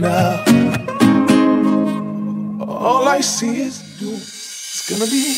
now. All I see is you. It's gonna be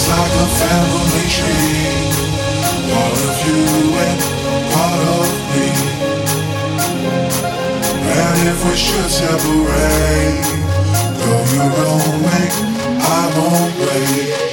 It's like a family tree, part of you and part of me. And if we should separate, go your own way, I won't wait.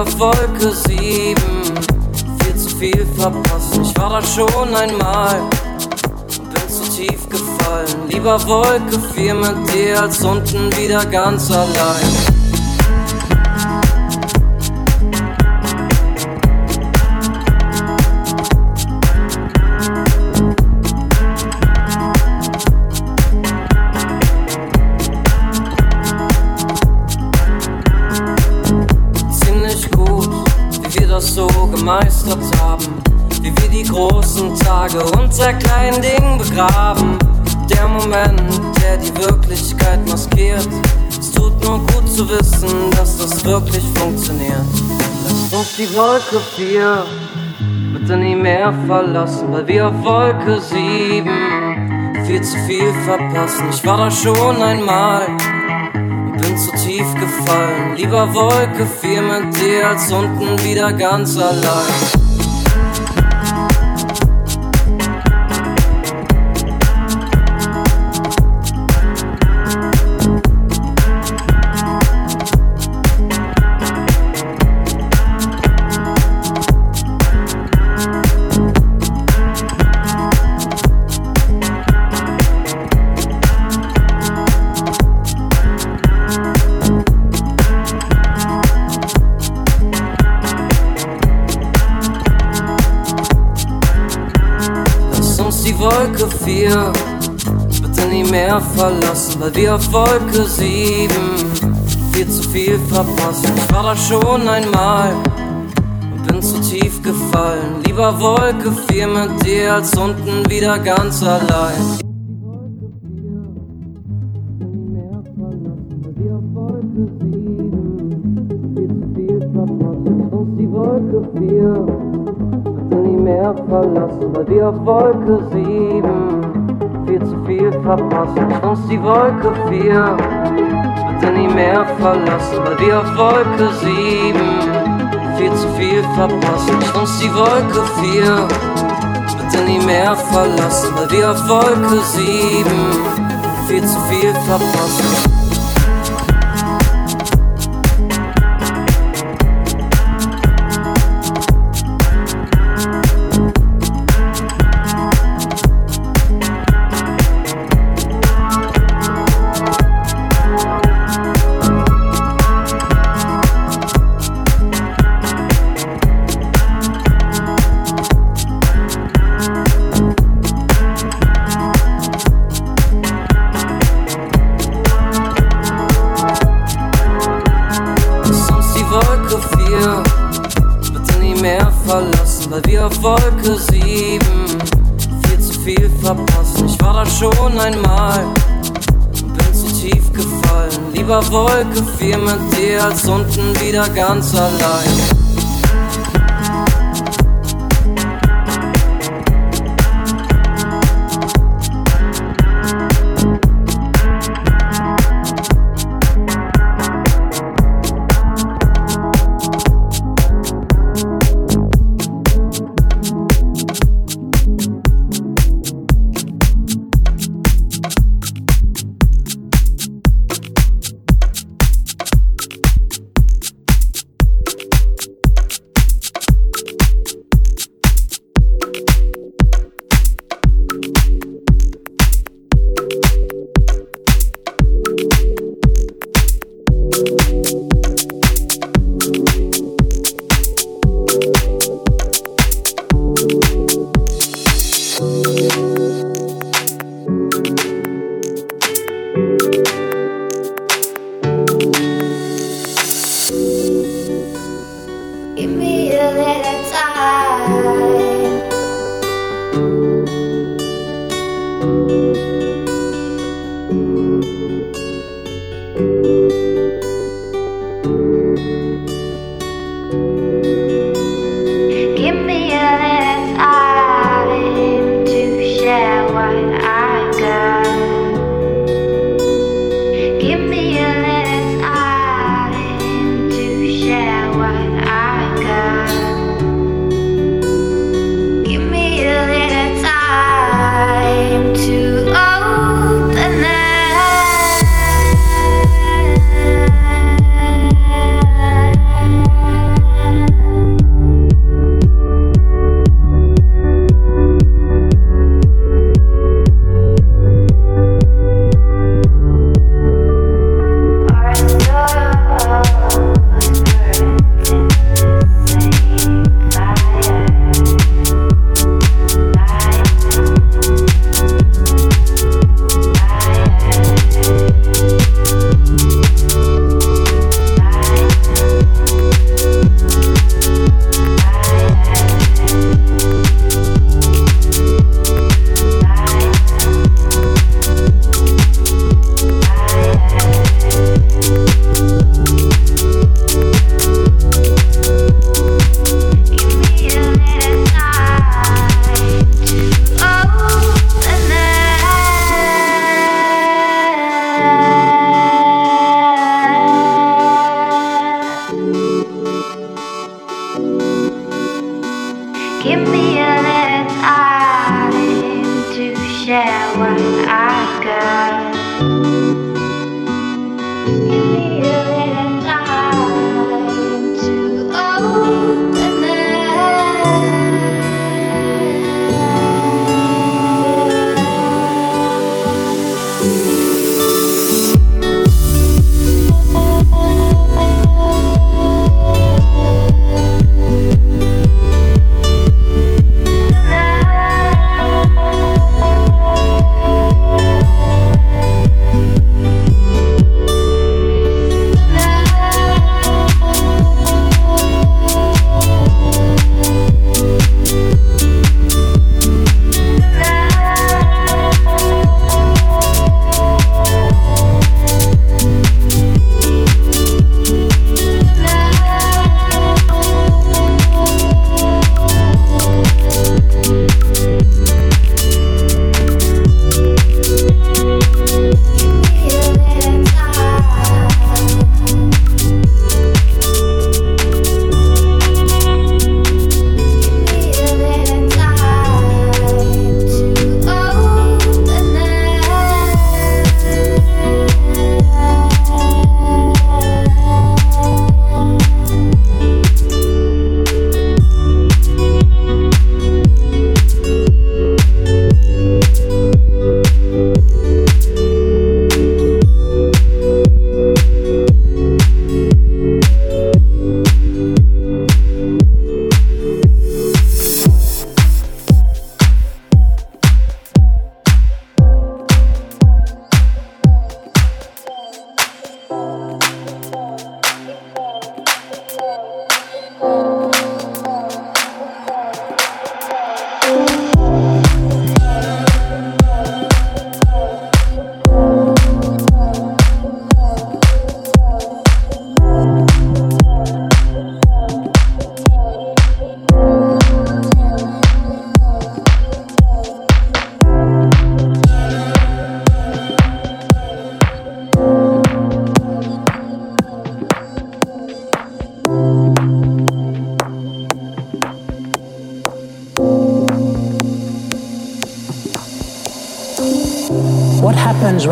Auf Wolke 7 viel zu viel verpassen. Ich war da schon einmal und bin zu tief gefallen. Lieber Wolke 4 mit dir als unten wieder ganz allein. Unter kleinen Dingen begraben. Der Moment, der die Wirklichkeit maskiert. Es tut nur gut zu wissen, dass das wirklich funktioniert. Lasst uns die Wolke 4 bitte nie mehr verlassen, weil wir auf Wolke 7 viel zu viel verpassen. Ich war da schon einmal bin zu tief gefallen. Lieber Wolke 4 mit dir als unten wieder ganz allein. Mehr verlassen, weil wir auf Wolke 7 viel zu viel verpassen. Ich war da schon einmal und bin zu tief gefallen. Lieber Wolke 4 mit dir als unten wieder ganz allein. Wolke 4 bitte nie mehr verlassen, weil wir auf Wolke 7 viel zu viel verpasst. Uns die Wolke 4 bitte nie mehr verlassen, weil wir auf Wolke 7 viel zu viel verpassen. Uns die Wolke 4 bitte nie mehr verlassen, weil wir auf Wolke 7 viel zu viel verpassen. 4 mit dir als unten wieder ganz allein.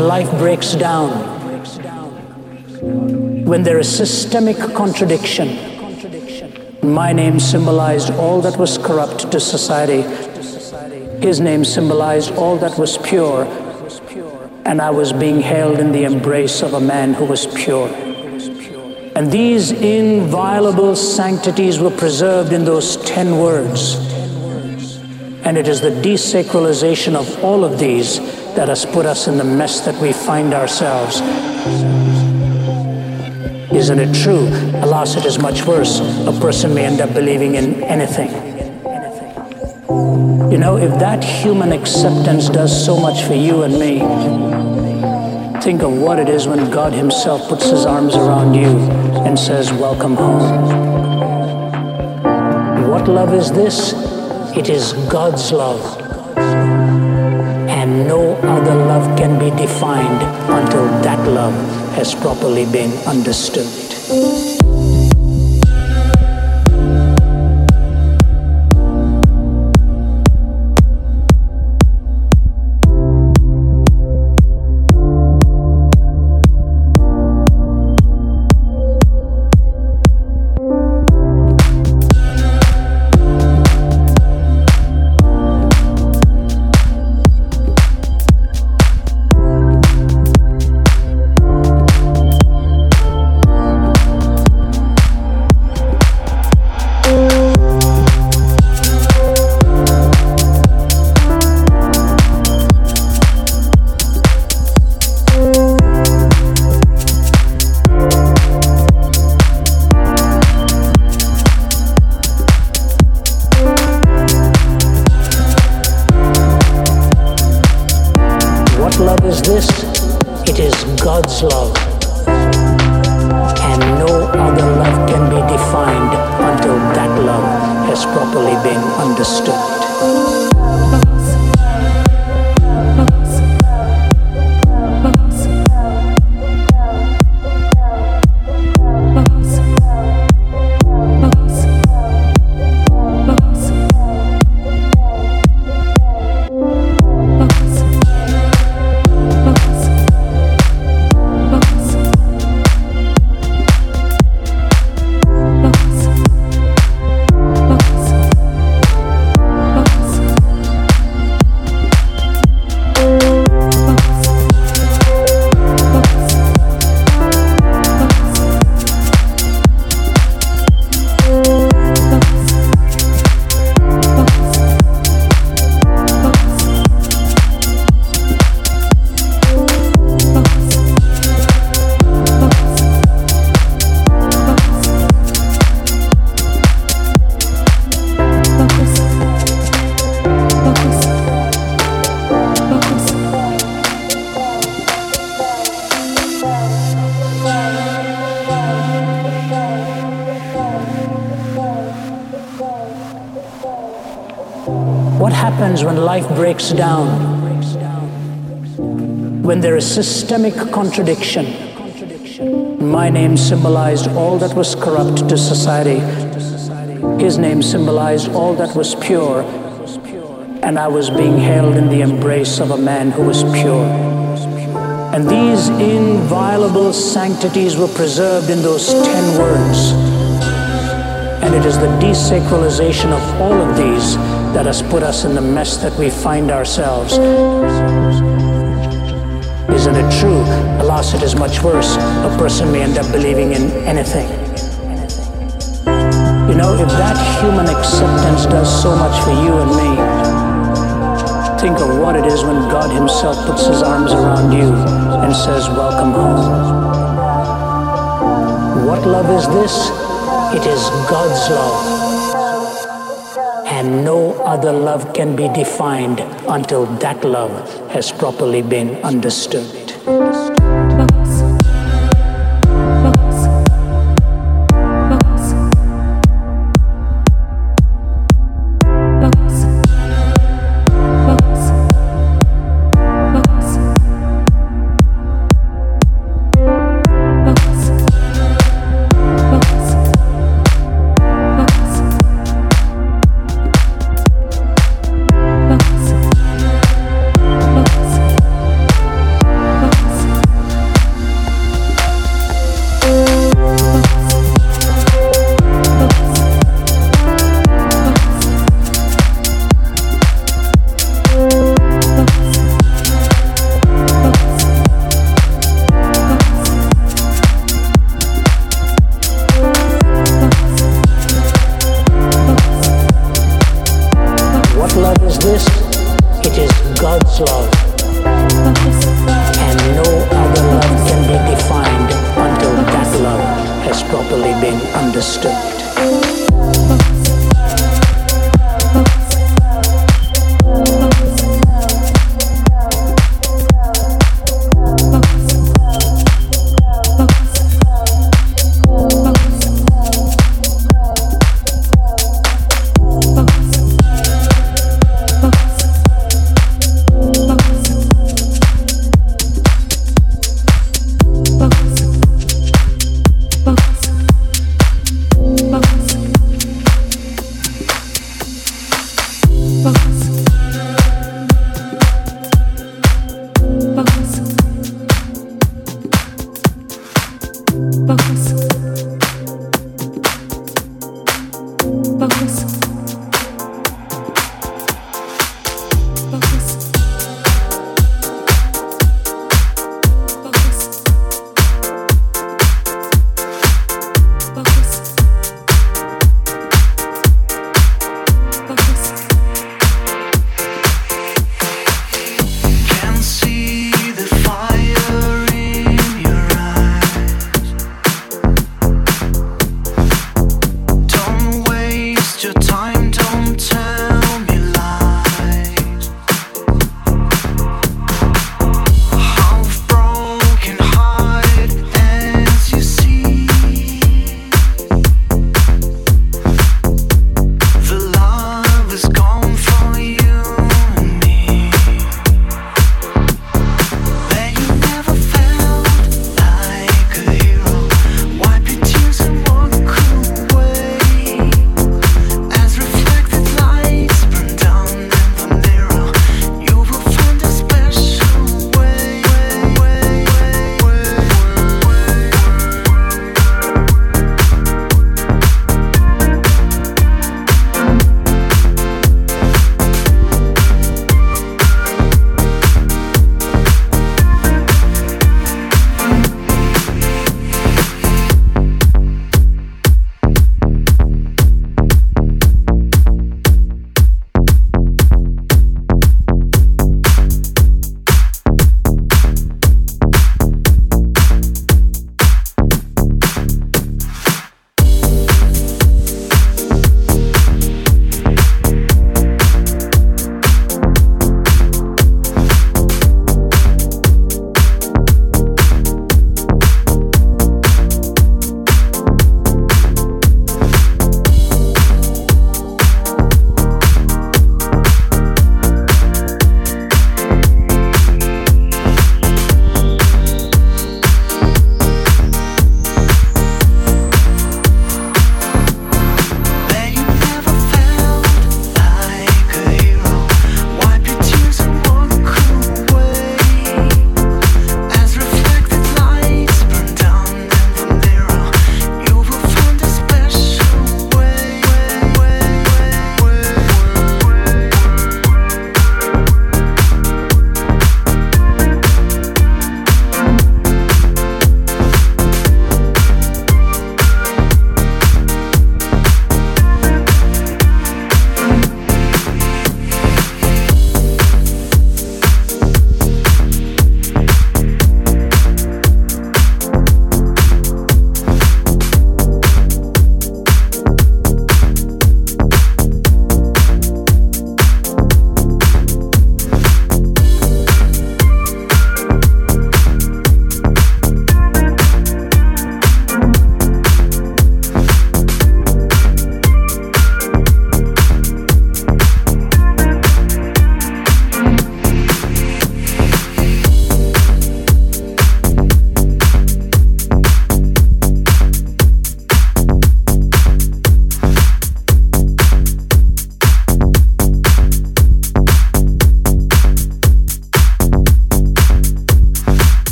Life breaks down? When there is systemic contradiction. My name symbolized all that was corrupt to society. His name symbolized all that was pure. And I was being held in the embrace of a man who was pure. And these inviolable sanctities were preserved in those ten words. And it is the desacralization of all of these that has put us in the mess that we find ourselves. Isn't it true? Alas, it is much worse. A person may end up believing in anything. You know, if that human acceptance does so much for you and me, think of what it is when God Himself puts His arms around you and says, Welcome home. What love is this? It is God's love. No other love can be defined until that love has properly been understood. Breaks down, when there is systemic contradiction, my name symbolized all that was corrupt to society. His name symbolized all that was pure, and I was being held in the embrace of a man who was pure. And these inviolable sanctities were preserved in those ten words. And it is the desacralization of all of these that has put us in the mess that we find ourselves. Isn't it true? Alas, it is much worse. A person may end up believing in anything. You know, if that human acceptance does so much for you and me, think of what it is when God Himself puts His arms around you and says, Welcome home. What love is this? It is God's love and no other love can be defined until that love has properly been understood.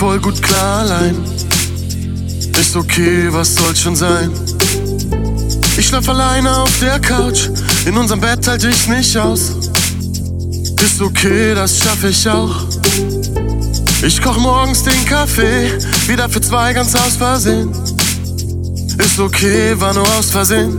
Voll gut klar allein. Ist okay, was soll schon sein? Ich schlaf alleine auf der Couch, in unserem Bett halte ich nicht aus. Ist okay, das schaffe ich auch. Ich koch morgens den Kaffee, wieder für zwei ganz aus Versehen. Ist okay, war nur aus Versehen.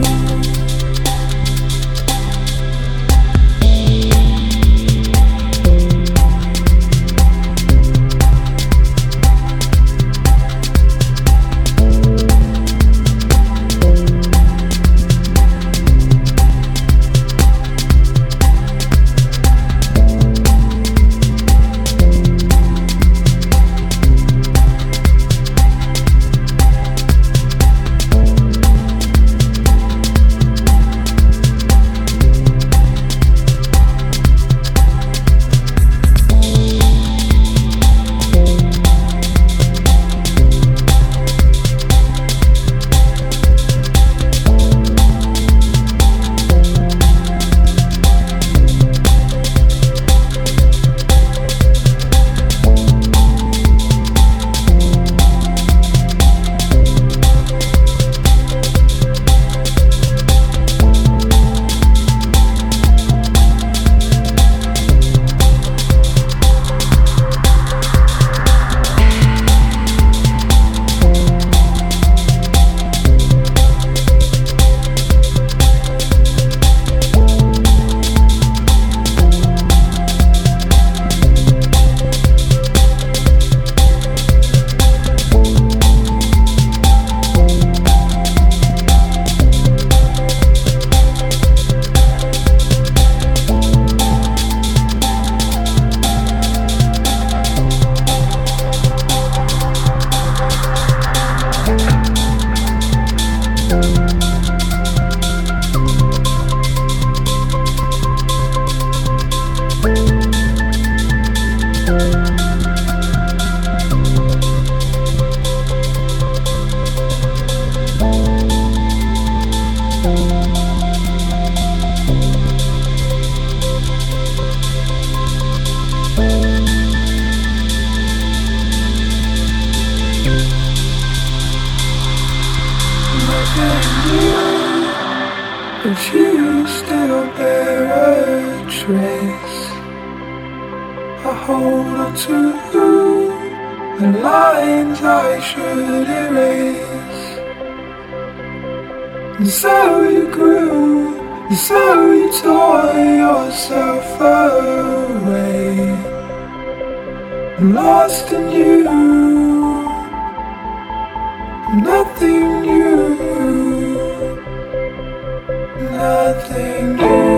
So you tore yourself away. I'm lost in you. Nothing new. Nothing new.